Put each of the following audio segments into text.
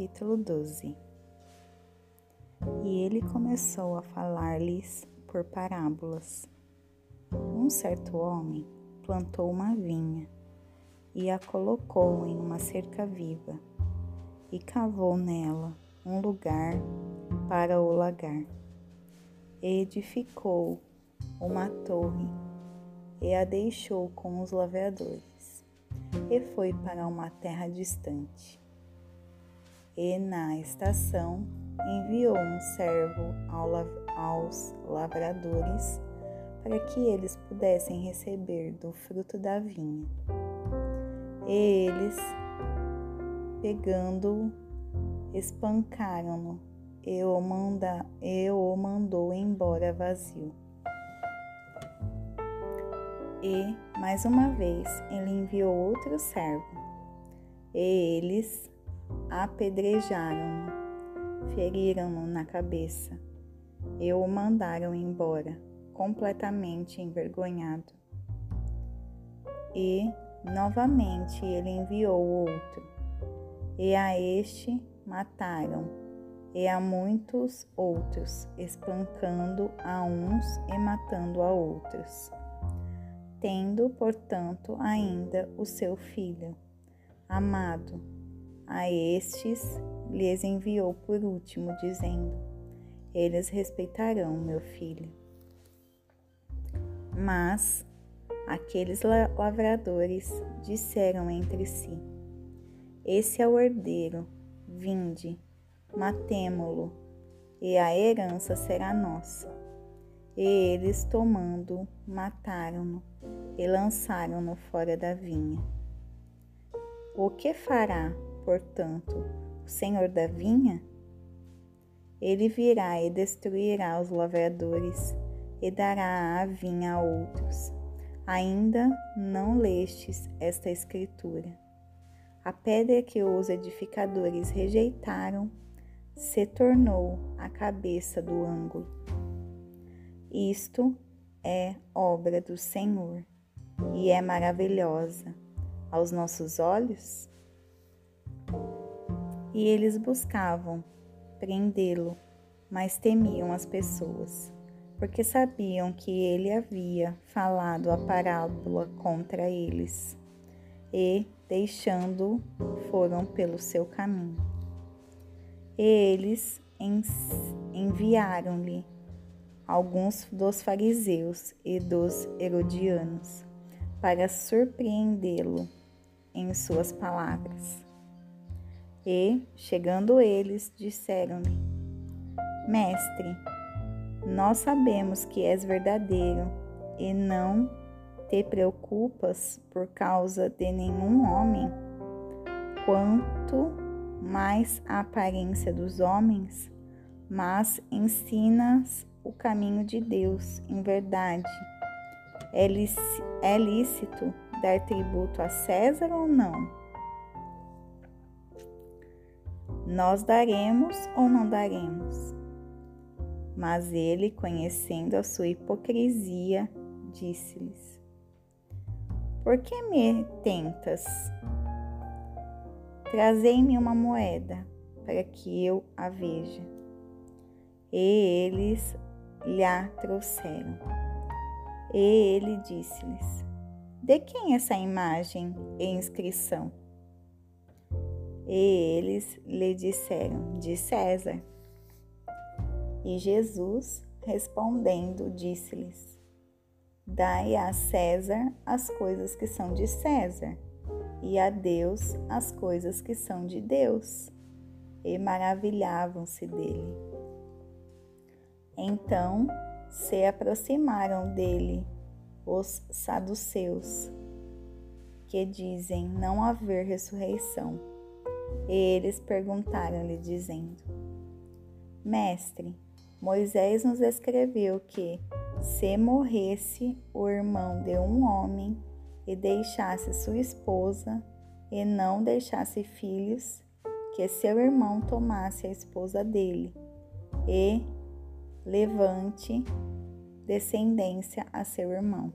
capítulo 12 E ele começou a falar-lhes por parábolas. Um certo homem plantou uma vinha e a colocou em uma cerca viva e cavou nela um lugar para o lagar. Edificou uma torre e a deixou com os lavradores e foi para uma terra distante e na estação enviou um servo aos lavradores para que eles pudessem receber do fruto da vinha. E eles, pegando-o, espancaram-no e o, manda, e o mandou embora vazio. E, mais uma vez, ele enviou outro servo, e eles, apedrejaram-no, feriram-no na cabeça e o mandaram embora, completamente envergonhado. E, novamente, ele enviou outro, e a este mataram, e a muitos outros, espancando a uns e matando a outros. Tendo, portanto, ainda o seu filho, amado, a estes lhes enviou por último, dizendo: Eles respeitarão meu filho. Mas aqueles lavradores disseram entre si: Esse é o herdeiro, vinde, matemo-lo, e a herança será nossa. E eles, tomando, mataram-no e lançaram-no fora da vinha. O que fará portanto, o senhor da vinha? Ele virá e destruirá os lavradores e dará a vinha a outros. Ainda não lestes esta escritura. A pedra que os edificadores rejeitaram se tornou a cabeça do ângulo. Isto é obra do Senhor e é maravilhosa aos nossos olhos? E eles buscavam prendê-lo, mas temiam as pessoas, porque sabiam que ele havia falado a parábola contra eles. E, deixando, foram pelo seu caminho. E eles enviaram-lhe alguns dos fariseus e dos herodianos para surpreendê-lo em suas palavras. E, chegando eles, disseram-lhe: Mestre, nós sabemos que és verdadeiro e não te preocupas por causa de nenhum homem, quanto mais a aparência dos homens, mas ensinas o caminho de Deus em verdade. É, é lícito dar tributo a César ou não? Nós daremos ou não daremos? Mas ele, conhecendo a sua hipocrisia, disse-lhes: Por que me tentas? Trazei-me uma moeda para que eu a veja. E eles lhe trouxeram. E ele disse-lhes: De quem essa imagem e inscrição? E eles lhe disseram: De César. E Jesus, respondendo, disse-lhes: Dai a César as coisas que são de César, e a Deus as coisas que são de Deus. E maravilhavam-se dele. Então se aproximaram dele os saduceus, que dizem não haver ressurreição eles perguntaram-lhe, dizendo: Mestre, Moisés nos escreveu que, se morresse o irmão de um homem e deixasse sua esposa e não deixasse filhos, que seu irmão tomasse a esposa dele e levante descendência a seu irmão.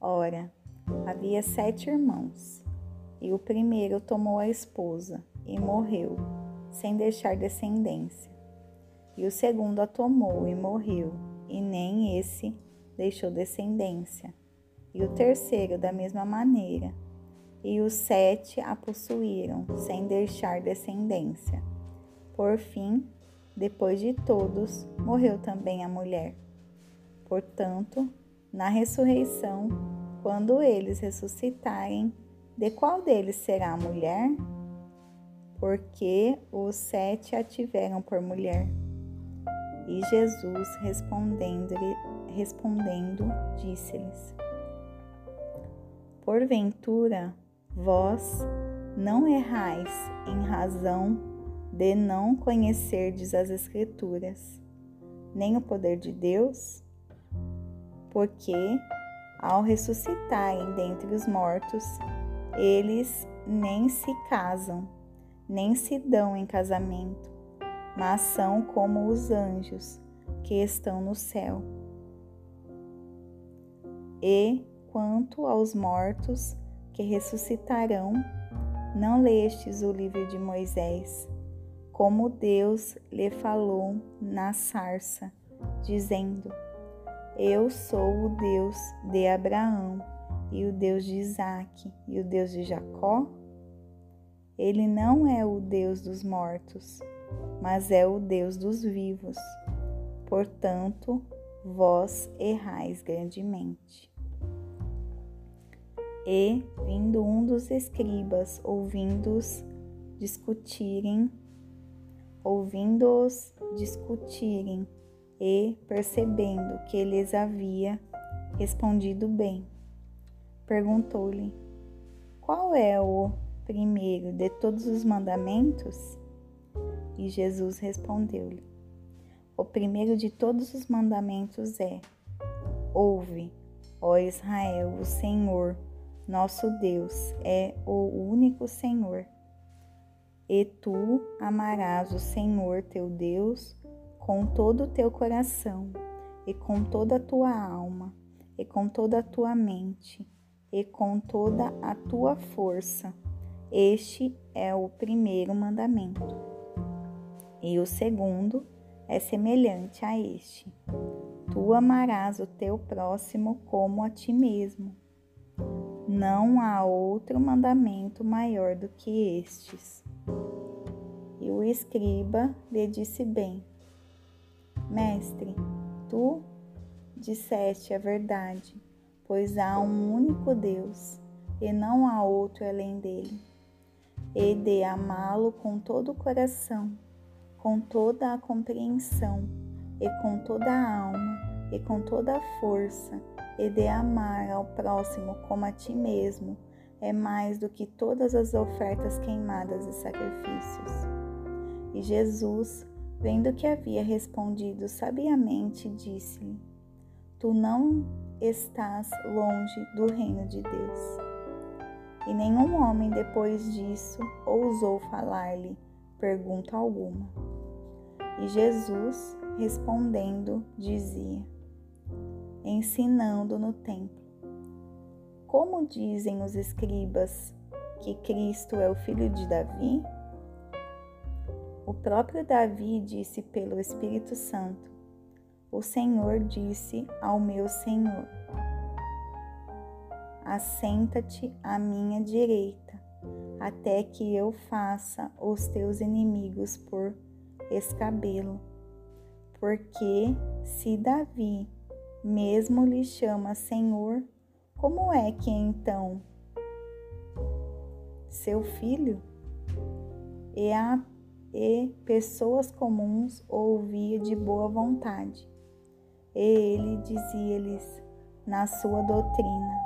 Ora, havia sete irmãos. E o primeiro tomou a esposa e morreu, sem deixar descendência. E o segundo a tomou e morreu, e nem esse deixou descendência. E o terceiro, da mesma maneira. E os sete a possuíram, sem deixar descendência. Por fim, depois de todos, morreu também a mulher. Portanto, na ressurreição, quando eles ressuscitarem, de qual deles será a mulher? Porque os sete a tiveram por mulher. E Jesus respondendo, respondendo disse-lhes: Porventura, vós não errais em razão de não conhecerdes as Escrituras, nem o poder de Deus? Porque, ao ressuscitarem dentre os mortos, eles nem se casam, nem se dão em casamento, mas são como os anjos que estão no céu. E quanto aos mortos que ressuscitarão, não lestes o livro de Moisés, como Deus lhe falou na sarça, dizendo: Eu sou o Deus de Abraão, e o Deus de Isaque, e o Deus de Jacó? Ele não é o Deus dos mortos, mas é o Deus dos vivos. Portanto, vós errais grandemente. E, vindo um dos escribas, ouvindo-os discutirem, ouvindo-os discutirem, e percebendo que eles havia respondido bem, perguntou-lhe: Qual é o primeiro de todos os mandamentos? E Jesus respondeu-lhe: O primeiro de todos os mandamentos é: Ouve, ó Israel, o Senhor, nosso Deus, é o único Senhor. E tu amarás o Senhor teu Deus com todo o teu coração, e com toda a tua alma, e com toda a tua mente e com toda a tua força. Este é o primeiro mandamento. E o segundo é semelhante a este: Tu amarás o teu próximo como a ti mesmo. Não há outro mandamento maior do que estes. E o escriba lhe disse bem: Mestre, tu disseste a verdade pois há um único Deus e não há outro além dele. E de amá-lo com todo o coração, com toda a compreensão, e com toda a alma, e com toda a força, e de amar ao próximo como a ti mesmo, é mais do que todas as ofertas queimadas e sacrifícios. E Jesus, vendo que havia respondido sabiamente, disse-lhe: Tu não estás longe do reino de Deus. E nenhum homem depois disso ousou falar-lhe pergunta alguma. E Jesus, respondendo, dizia, ensinando no templo: Como dizem os escribas que Cristo é o filho de Davi? O próprio Davi disse pelo Espírito Santo: o Senhor disse ao meu Senhor: Assenta-te à minha direita, até que eu faça os teus inimigos por escabelo. Porque se Davi mesmo lhe chama Senhor, como é que então seu filho e, a, e pessoas comuns ouvia de boa vontade? Ele dizia-lhes na sua doutrina: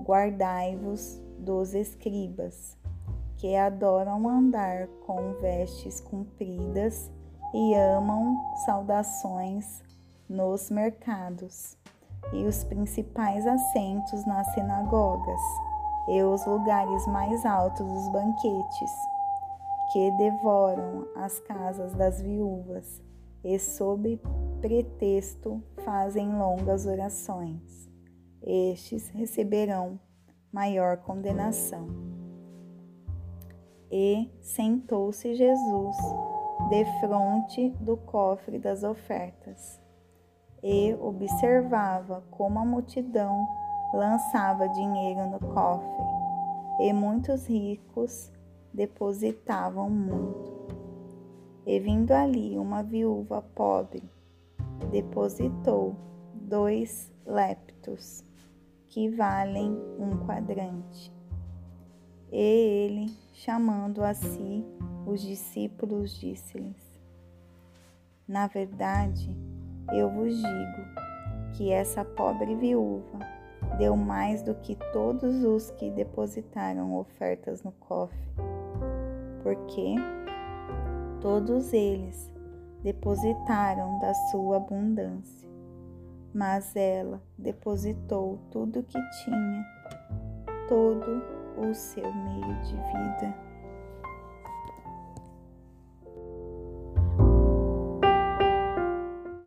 Guardai-vos dos escribas, que adoram andar com vestes compridas e amam saudações nos mercados e os principais assentos nas sinagogas e os lugares mais altos dos banquetes, que devoram as casas das viúvas e sob pretexto fazem longas orações. Estes receberão maior condenação. E sentou-se Jesus defronte do cofre das ofertas e observava como a multidão lançava dinheiro no cofre e muitos ricos depositavam muito. E vindo ali uma viúva pobre, depositou dois leptos, que valem um quadrante. E ele, chamando a si os discípulos, disse-lhes: Na verdade, eu vos digo que essa pobre viúva deu mais do que todos os que depositaram ofertas no cofre, porque todos eles depositaram da sua abundância, mas ela depositou tudo o que tinha, todo o seu meio de vida.